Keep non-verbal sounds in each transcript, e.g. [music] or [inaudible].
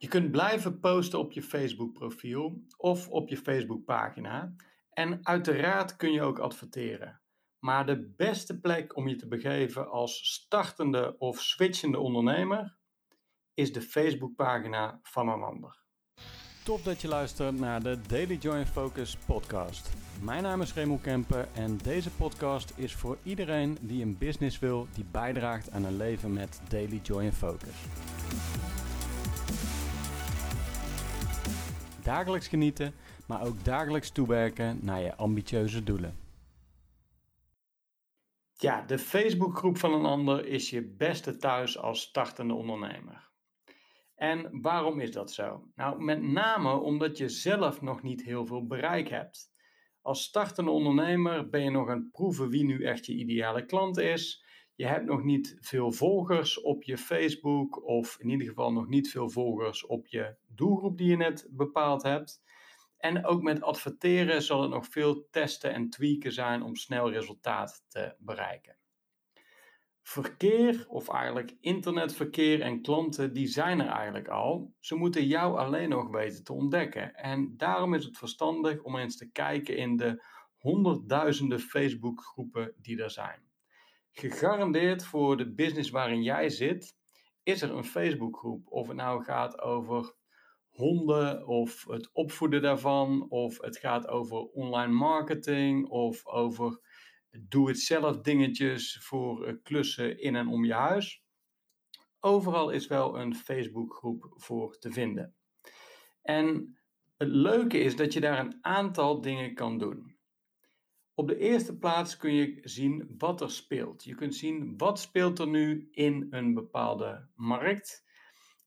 Je kunt blijven posten op je Facebook profiel of op je Facebook pagina en uiteraard kun je ook adverteren. Maar de beste plek om je te begeven als startende of switchende ondernemer is de Facebookpagina van een ander. Top dat je luistert naar de Daily Join Focus podcast. Mijn naam is Remo Kemper en deze podcast is voor iedereen die een business wil die bijdraagt aan een leven met Daily Joy Focus. Dagelijks genieten, maar ook dagelijks toewerken naar je ambitieuze doelen. Ja, de Facebookgroep van een ander is je beste thuis als startende ondernemer. En waarom is dat zo? Nou, met name omdat je zelf nog niet heel veel bereik hebt. Als startende ondernemer ben je nog aan het proeven wie nu echt je ideale klant is. Je hebt nog niet veel volgers op je Facebook, of in ieder geval nog niet veel volgers op je doelgroep die je net bepaald hebt. En ook met adverteren zal het nog veel testen en tweaken zijn om snel resultaat te bereiken. Verkeer, of eigenlijk internetverkeer en klanten, die zijn er eigenlijk al. Ze moeten jou alleen nog weten te ontdekken. En daarom is het verstandig om eens te kijken in de honderdduizenden Facebookgroepen die er zijn. Gegarandeerd voor de business waarin jij zit, is er een Facebookgroep. Of het nou gaat over honden of het opvoeden daarvan, of het gaat over online marketing of over doe-het-zelf dingetjes voor eh, klussen in en om je huis. Overal is wel een Facebookgroep voor te vinden. En het leuke is dat je daar een aantal dingen kan doen. Op de eerste plaats kun je zien wat er speelt. Je kunt zien wat speelt er nu in een bepaalde markt.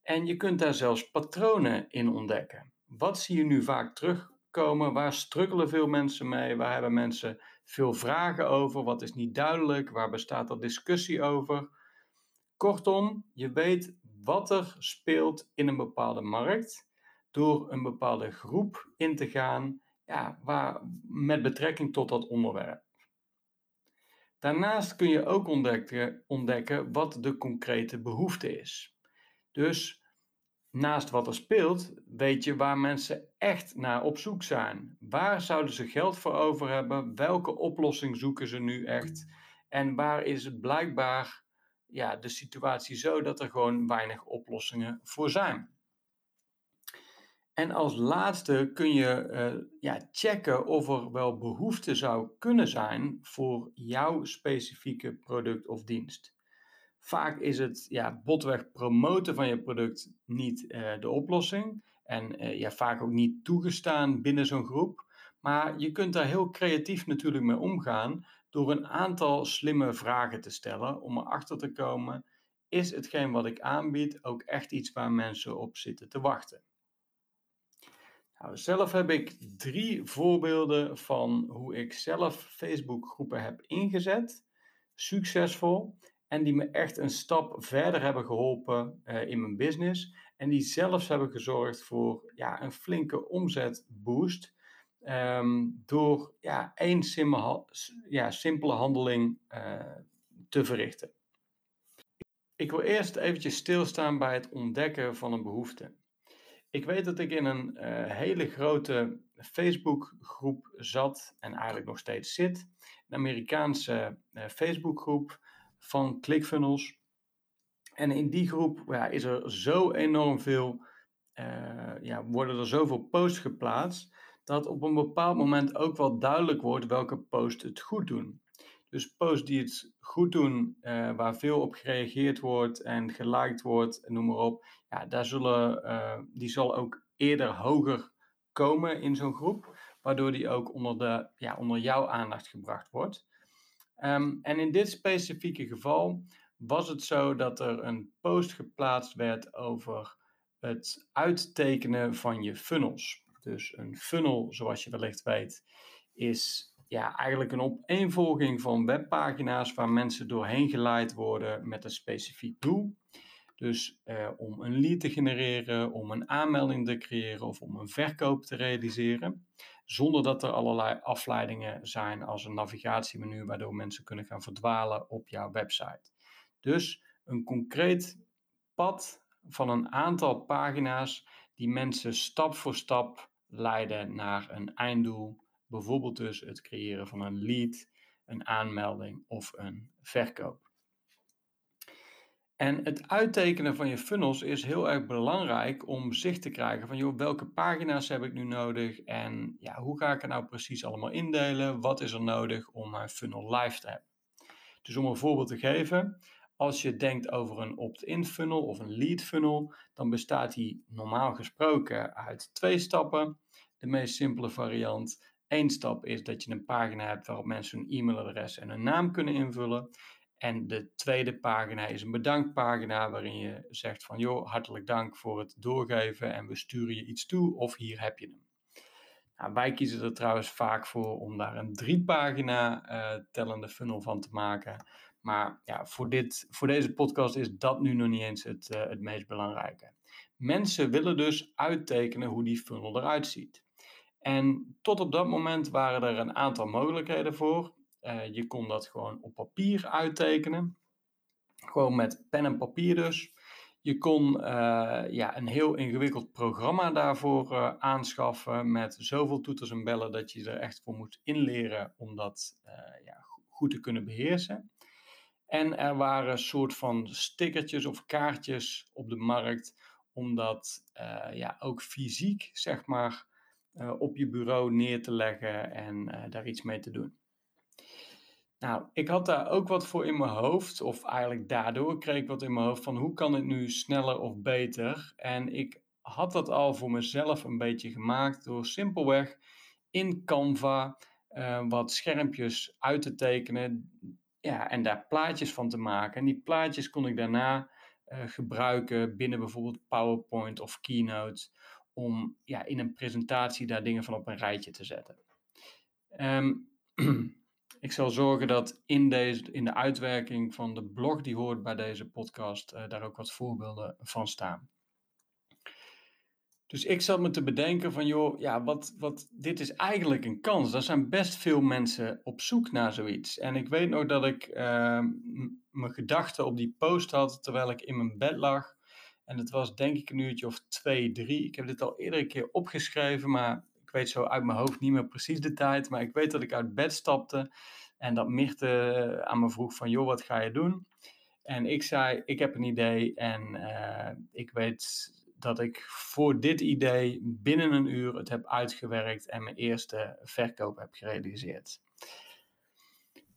En je kunt daar zelfs patronen in ontdekken. Wat zie je nu vaak terugkomen? Waar struggelen veel mensen mee? Waar hebben mensen veel vragen over? Wat is niet duidelijk? Waar bestaat er discussie over? Kortom, je weet wat er speelt in een bepaalde markt door een bepaalde groep in te gaan ja, waar, met betrekking tot dat onderwerp. Daarnaast kun je ook ontdekken, ontdekken wat de concrete behoefte is. Dus naast wat er speelt, weet je waar mensen echt naar op zoek zijn. Waar zouden ze geld voor over hebben? Welke oplossing zoeken ze nu echt? En waar is blijkbaar ja, de situatie zo dat er gewoon weinig oplossingen voor zijn? En als laatste kun je uh, ja, checken of er wel behoefte zou kunnen zijn voor jouw specifieke product of dienst. Vaak is het ja, botweg promoten van je product niet uh, de oplossing. En uh, ja, vaak ook niet toegestaan binnen zo'n groep. Maar je kunt daar heel creatief natuurlijk mee omgaan door een aantal slimme vragen te stellen om erachter te komen: is hetgeen wat ik aanbied ook echt iets waar mensen op zitten te wachten? Nou, zelf heb ik drie voorbeelden van hoe ik zelf Facebook-groepen heb ingezet, succesvol, en die me echt een stap verder hebben geholpen uh, in mijn business. En die zelfs hebben gezorgd voor ja, een flinke omzetboost. Um, door ja, één simpele, ja, simpele handeling uh, te verrichten. Ik wil eerst eventjes stilstaan bij het ontdekken van een behoefte. Ik weet dat ik in een uh, hele grote Facebookgroep zat en eigenlijk nog steeds zit. Een Amerikaanse uh, Facebookgroep van ClickFunnels. En in die groep ja, is er zo enorm veel, uh, ja, worden er zoveel posts geplaatst, dat op een bepaald moment ook wel duidelijk wordt welke posts het goed doen. Dus posts die het goed doen, uh, waar veel op gereageerd wordt en geliked wordt, noem maar op, ja, daar zullen, uh, die zal ook eerder hoger komen in zo'n groep, waardoor die ook onder, de, ja, onder jouw aandacht gebracht wordt. Um, en in dit specifieke geval was het zo dat er een post geplaatst werd over het uittekenen van je funnels. Dus een funnel, zoals je wellicht weet, is ja, eigenlijk een opeenvolging van webpagina's waar mensen doorheen geleid worden met een specifiek doel. Dus eh, om een lead te genereren, om een aanmelding te creëren of om een verkoop te realiseren. Zonder dat er allerlei afleidingen zijn als een navigatiemenu waardoor mensen kunnen gaan verdwalen op jouw website. Dus een concreet pad van een aantal pagina's die mensen stap voor stap leiden naar een einddoel. Bijvoorbeeld dus het creëren van een lead, een aanmelding of een verkoop. En het uittekenen van je funnels is heel erg belangrijk om zicht te krijgen van joh, welke pagina's heb ik nu nodig en ja, hoe ga ik het nou precies allemaal indelen? Wat is er nodig om mijn funnel live te hebben? Dus om een voorbeeld te geven, als je denkt over een opt-in funnel of een lead funnel, dan bestaat die normaal gesproken uit twee stappen. De meest simpele variant. Eén stap is dat je een pagina hebt waarop mensen hun e-mailadres en hun naam kunnen invullen. En de tweede pagina is een bedankpagina waarin je zegt van joh, hartelijk dank voor het doorgeven en we sturen je iets toe of hier heb je hem. Nou, wij kiezen er trouwens vaak voor om daar een drie pagina uh, tellende funnel van te maken. Maar ja, voor, dit, voor deze podcast is dat nu nog niet eens het, uh, het meest belangrijke. Mensen willen dus uittekenen hoe die funnel eruit ziet. En tot op dat moment waren er een aantal mogelijkheden voor. Uh, je kon dat gewoon op papier uittekenen. Gewoon met pen en papier dus. Je kon uh, ja, een heel ingewikkeld programma daarvoor uh, aanschaffen met zoveel toeters en bellen dat je er echt voor moet inleren om dat ja, goed te kunnen beheersen. En er waren soort van stickertjes of kaartjes op de markt om dat ja, ook fysiek zeg maar op je bureau neer te leggen en daar iets mee te doen. Nou, ik had daar ook wat voor in mijn hoofd, of eigenlijk daardoor kreeg ik wat in mijn hoofd van hoe kan het nu sneller of beter? En ik had dat al voor mezelf een beetje gemaakt door simpelweg in Canva uh, wat schermpjes uit te tekenen ja, en daar plaatjes van te maken. En die plaatjes kon ik daarna gebruiken binnen bijvoorbeeld PowerPoint of Keynote om ja, in een presentatie daar dingen van op een rijtje te zetten. Um, [clears throat] Ik zal zorgen dat in, deze, in de uitwerking van de blog die hoort bij deze podcast uh, daar ook wat voorbeelden van staan. Dus ik zat me te bedenken van, joh, ja, wat, wat, dit is eigenlijk een kans. Er zijn best veel mensen op zoek naar zoiets. En ik weet nog dat ik uh, mijn gedachten op die post had terwijl ik in mijn bed lag. En het was denk ik een uurtje of twee, drie. Ik heb dit al eerder een keer opgeschreven, maar ik weet zo uit mijn hoofd niet meer precies de tijd, maar ik weet dat ik uit bed stapte en dat Mirte eh, aan me vroeg van, joh, wat ga je doen? En ik zei, ik heb een idee en uh, ik weet dat ik voor dit idee binnen een uur het heb uitgewerkt en mijn eerste verkoop heb gerealiseerd.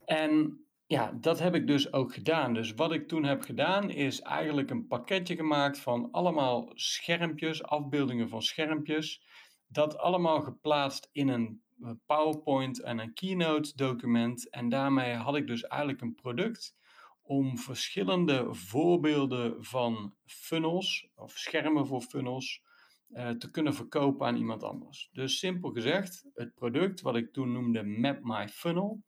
En ja, dat heb ik dus ook gedaan. Dus wat ik toen heb gedaan is eigenlijk een pakketje gemaakt van allemaal schermpjes, afbeeldingen van schermpjes dat allemaal geplaatst in een eh, PowerPoint en een Keynote document. En daarmee had ik dus eigenlijk een product om verschillende voorbeelden van funnels of schermen voor funnels uh, te kunnen verkopen aan iemand anders. Dus simpel gezegd, het product wat ik toen noemde Map My Funnel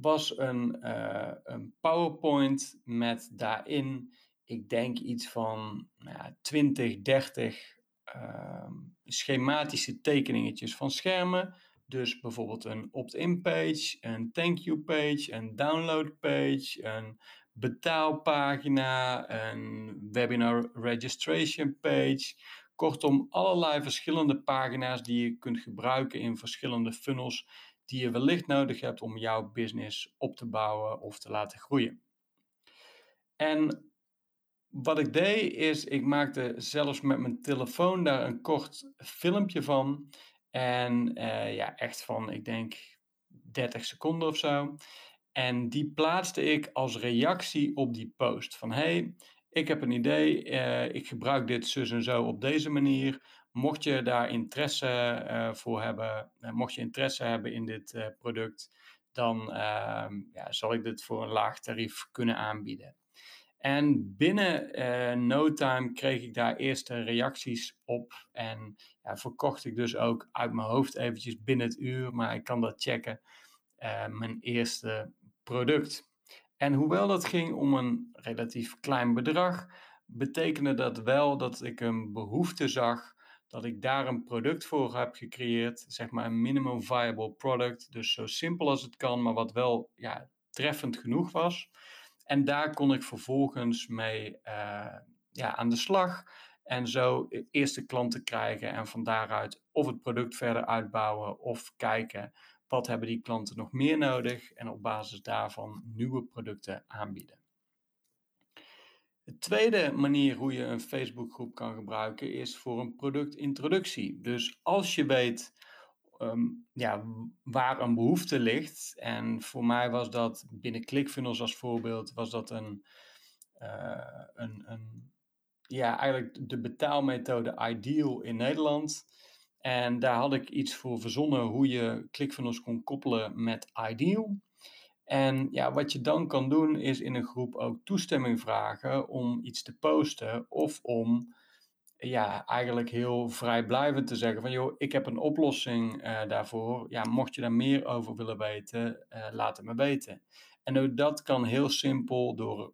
was een, uh, een PowerPoint met daarin, ik denk iets van nou ja, 20, 30 uh, schematische tekeningetjes van schermen. Dus bijvoorbeeld een opt-in page, een thank you page, een download page, een betaalpagina, een webinar registration page. Kortom, allerlei verschillende pagina's die je kunt gebruiken in verschillende funnels die je wellicht nodig hebt om jouw business op te bouwen of te laten groeien. En wat ik deed is, ik maakte zelfs met mijn telefoon daar een kort filmpje van. En uh, ja, echt van, ik denk 30 seconden of zo. En die plaatste ik als reactie op die post. Van hey, ik heb een idee, uh, ik gebruik dit zus en zo op deze manier. Mocht je daar interesse uh, voor hebben, mocht je interesse hebben in dit product, dan ehm, ja, zal ik dit voor een laag tarief kunnen aanbieden. En binnen no time kreeg ik daar eerste reacties op. En ja, verkocht ik dus ook uit mijn hoofd eventjes binnen het uur, maar ik kan dat checken, mijn eerste product. En hoewel dat ging om een relatief klein bedrag, betekende dat wel dat ik een behoefte zag dat ik daar een product voor heb gecreëerd, zeg maar een minimum viable product. Dus zo simpel als het kan, maar wat wel ja, treffend genoeg was. En daar kon ik vervolgens mee uh, ja, aan de slag. En zo eerste klanten krijgen en van daaruit of het product verder uitbouwen of kijken wat hebben die klanten nog meer nodig en op basis daarvan nieuwe producten aanbieden. De tweede manier hoe je een Facebookgroep kan gebruiken is voor een productintroductie. Dus als je weet ehm, ja, waar een behoefte ligt, en voor mij was dat binnen ClickFunnels als voorbeeld, was dat een, uh, een, een ja, eigenlijk de betaalmethode Ideal in Nederland. En daar had ik iets voor verzonnen hoe je ClickFunnels kon koppelen met Ideal. En ja, wat je dan kan doen is in een groep ook toestemming vragen om iets te posten of om ja, eigenlijk heel vrijblijvend te zeggen van joh, ik heb een oplossing uh, daarvoor. Ja, mocht je daar meer over willen weten, uh, laat het me weten. En ook dat kan heel simpel door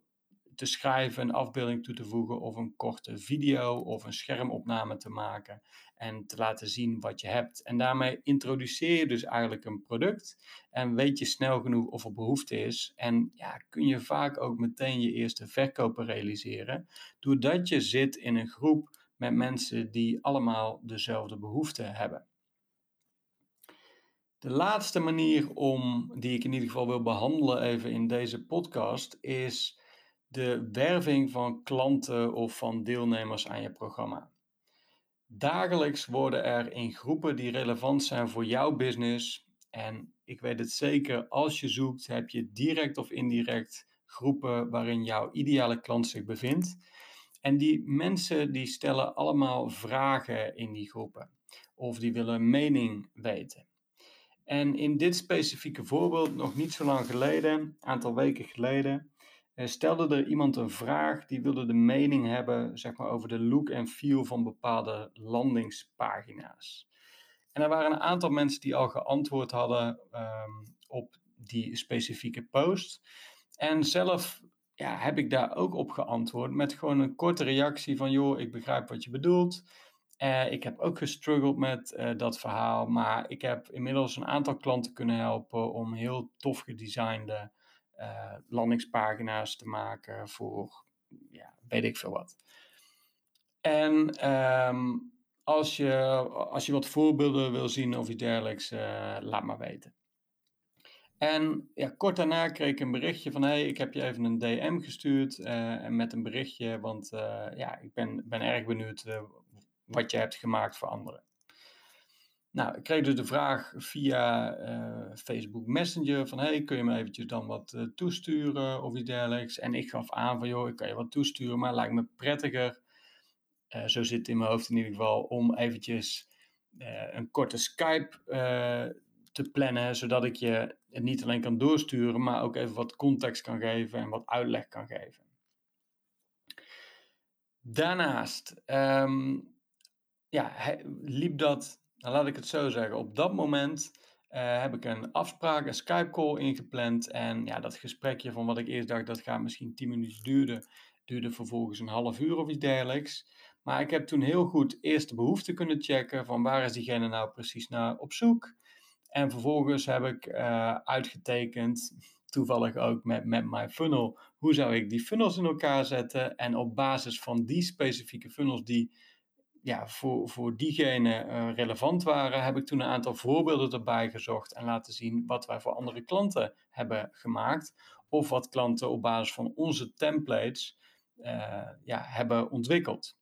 te schrijven, een afbeelding toe te voegen of een korte video of een schermopname te maken en te laten zien wat je hebt. En daarmee introduceer je dus eigenlijk een product en weet je snel genoeg of er behoefte is. En ja, kun je vaak ook meteen je eerste verkopen realiseren, doordat je zit in een groep met mensen die allemaal dezelfde behoefte hebben. De laatste manier om, die ik in ieder geval wil behandelen even in deze podcast, is de werving van klanten of van deelnemers aan je programma. Dagelijks worden er in groepen die relevant zijn voor jouw business, en ik weet het zeker, als je zoekt, heb je direct of indirect groepen waarin jouw ideale klant zich bevindt. En die mensen die stellen allemaal vragen in die groepen of die willen mening weten. En in dit specifieke voorbeeld, nog niet zo lang geleden, een aantal weken geleden, stelde er iemand een vraag die wilde de mening hebben zeg maar, over de look en feel van bepaalde landingspagina's. En er waren een aantal mensen die al geantwoord hadden um, op die specifieke post. En zelf ja, heb ik daar ook op geantwoord met gewoon een korte reactie van joh, ik begrijp wat je bedoelt. Uh, ik heb ook gestruggeld met uh, dat verhaal, maar ik heb inmiddels een aantal klanten kunnen helpen om heel tof gedesignde uh, landingspagina's te maken voor, ja, weet ik veel wat. En um, als, je, als je wat voorbeelden wil zien of iets dergelijks, uh, laat maar weten. En ja, kort daarna kreeg ik een berichtje van: hey, ik heb je even een DM gestuurd uh, met een berichtje, want ja, ik ben, ben erg benieuwd wat je hebt gemaakt voor anderen. Nou, ik kreeg dus de vraag via uh, Facebook Messenger van hey, kun je me eventjes dan wat uh, toesturen of iets dergelijks. En ik gaf aan van joh, ik kan je wat toesturen, maar lijkt me prettiger, uh, zo zit het in mijn hoofd in ieder geval, om eventjes een korte Skype te plannen, zodat ik je het niet alleen kan doorsturen, maar ook even wat context kan geven en wat uitleg kan geven. Daarnaast um, ja, liep dat nou, laat ik het zo zeggen. Op dat moment uh, heb ik een afspraak, een Skype-call ingepland. En ja, dat gesprekje van wat ik eerst dacht dat gaat misschien 10 minuten duren, duurde vervolgens een half uur of iets dergelijks. Maar ik heb toen heel goed eerst de behoefte kunnen checken van waar is diegene nou precies naar op zoek. En vervolgens heb ik uh, uitgetekend, toevallig ook met, met mijn funnel, hoe zou ik die funnels in elkaar zetten. En op basis van die specifieke funnels die ja, voor, voor diegene uh, relevant waren, heb ik toen een aantal voorbeelden erbij gezocht en laten zien wat wij voor andere klanten hebben gemaakt. Of wat klanten op basis van onze templates uh, ja, hebben ontwikkeld.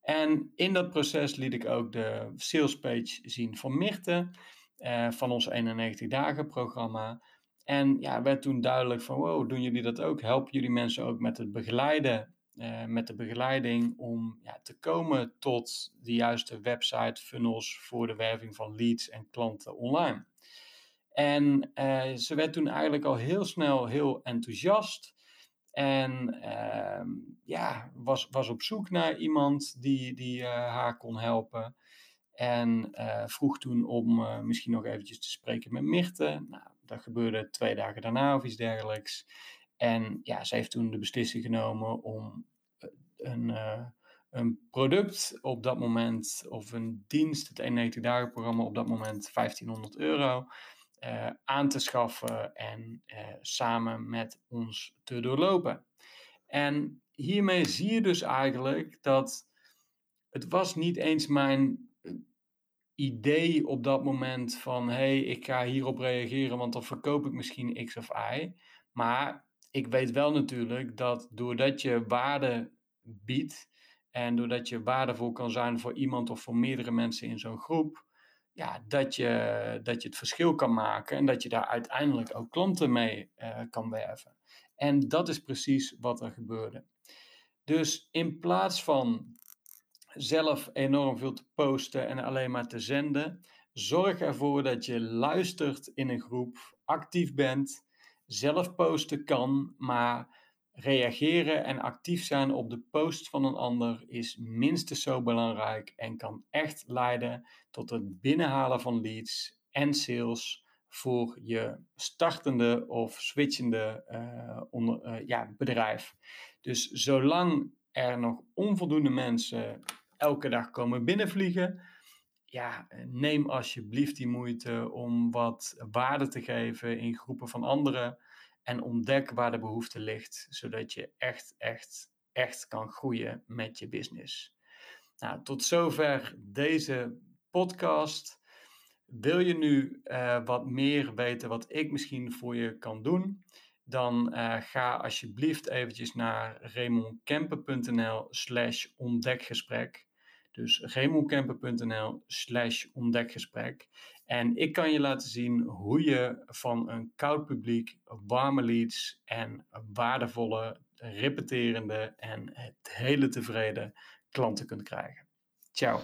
En in dat proces liet ik ook de sales page zien van Mirte, uh, van ons 91 dagen programma. En ja, werd toen duidelijk van, wow, doen jullie dat ook? Helpen jullie mensen ook met het begeleiden uh, met de begeleiding om ja, te komen tot de juiste website funnels voor de werving van leads en klanten online. En uh, ze werd toen eigenlijk al heel snel heel enthousiast. En uh, ja, was, was op zoek naar iemand die, die uh, haar kon helpen. En vroeg toen om misschien nog eventjes te spreken met Mirte. Nou, dat gebeurde twee dagen daarna of iets dergelijks. En ja, ze heeft toen de beslissing genomen om eh, een, uh, een product op dat moment, of een dienst, het 91 dagen programma op dat moment 1500 euro, uh, aan te schaffen en samen met ons te doorlopen. En hiermee zie je dus eigenlijk dat het was niet eens mijn eh, idee op dat moment van hé, hey, ik ga hierop reageren, want dan verkoop ik misschien X of Y. Maar ik weet wel natuurlijk dat doordat je waarde biedt en doordat je waardevol kan zijn voor iemand of voor meerdere mensen in zo'n groep, ja, dat, je, dat je het verschil kan maken en dat je daar uiteindelijk ook klanten mee uh, kan werven. En dat is precies wat er gebeurde. Dus in plaats van zelf enorm veel te posten en alleen maar te zenden, zorg ervoor dat je luistert in een groep, actief bent, zelf posten kan, maar reageren en actief zijn op de post van een ander is minstens zo belangrijk en kan echt leiden tot het binnenhalen van leads en sales voor je startende of switchende uh, onder, uh, ja, bedrijf. Dus zolang er nog onvoldoende mensen elke dag komen binnenvliegen, ja, neem alsjeblieft die moeite om wat waarde te geven in groepen van anderen en ontdek waar de behoefte ligt, zodat je echt, echt, echt kan groeien met je business. Nou, tot zover deze podcast. Wil je nu uh, wat meer weten wat ik misschien voor je kan doen? Dan uh, ga alsjeblieft eventjes naar raymondkemper.nl slash ontdekgesprek. Dus raymondkemper.nl slash ontdekgesprek. En ik kan je laten zien hoe je van een koud publiek warme leads en waardevolle, repeterende en het hele tevreden klanten kunt krijgen. Ciao.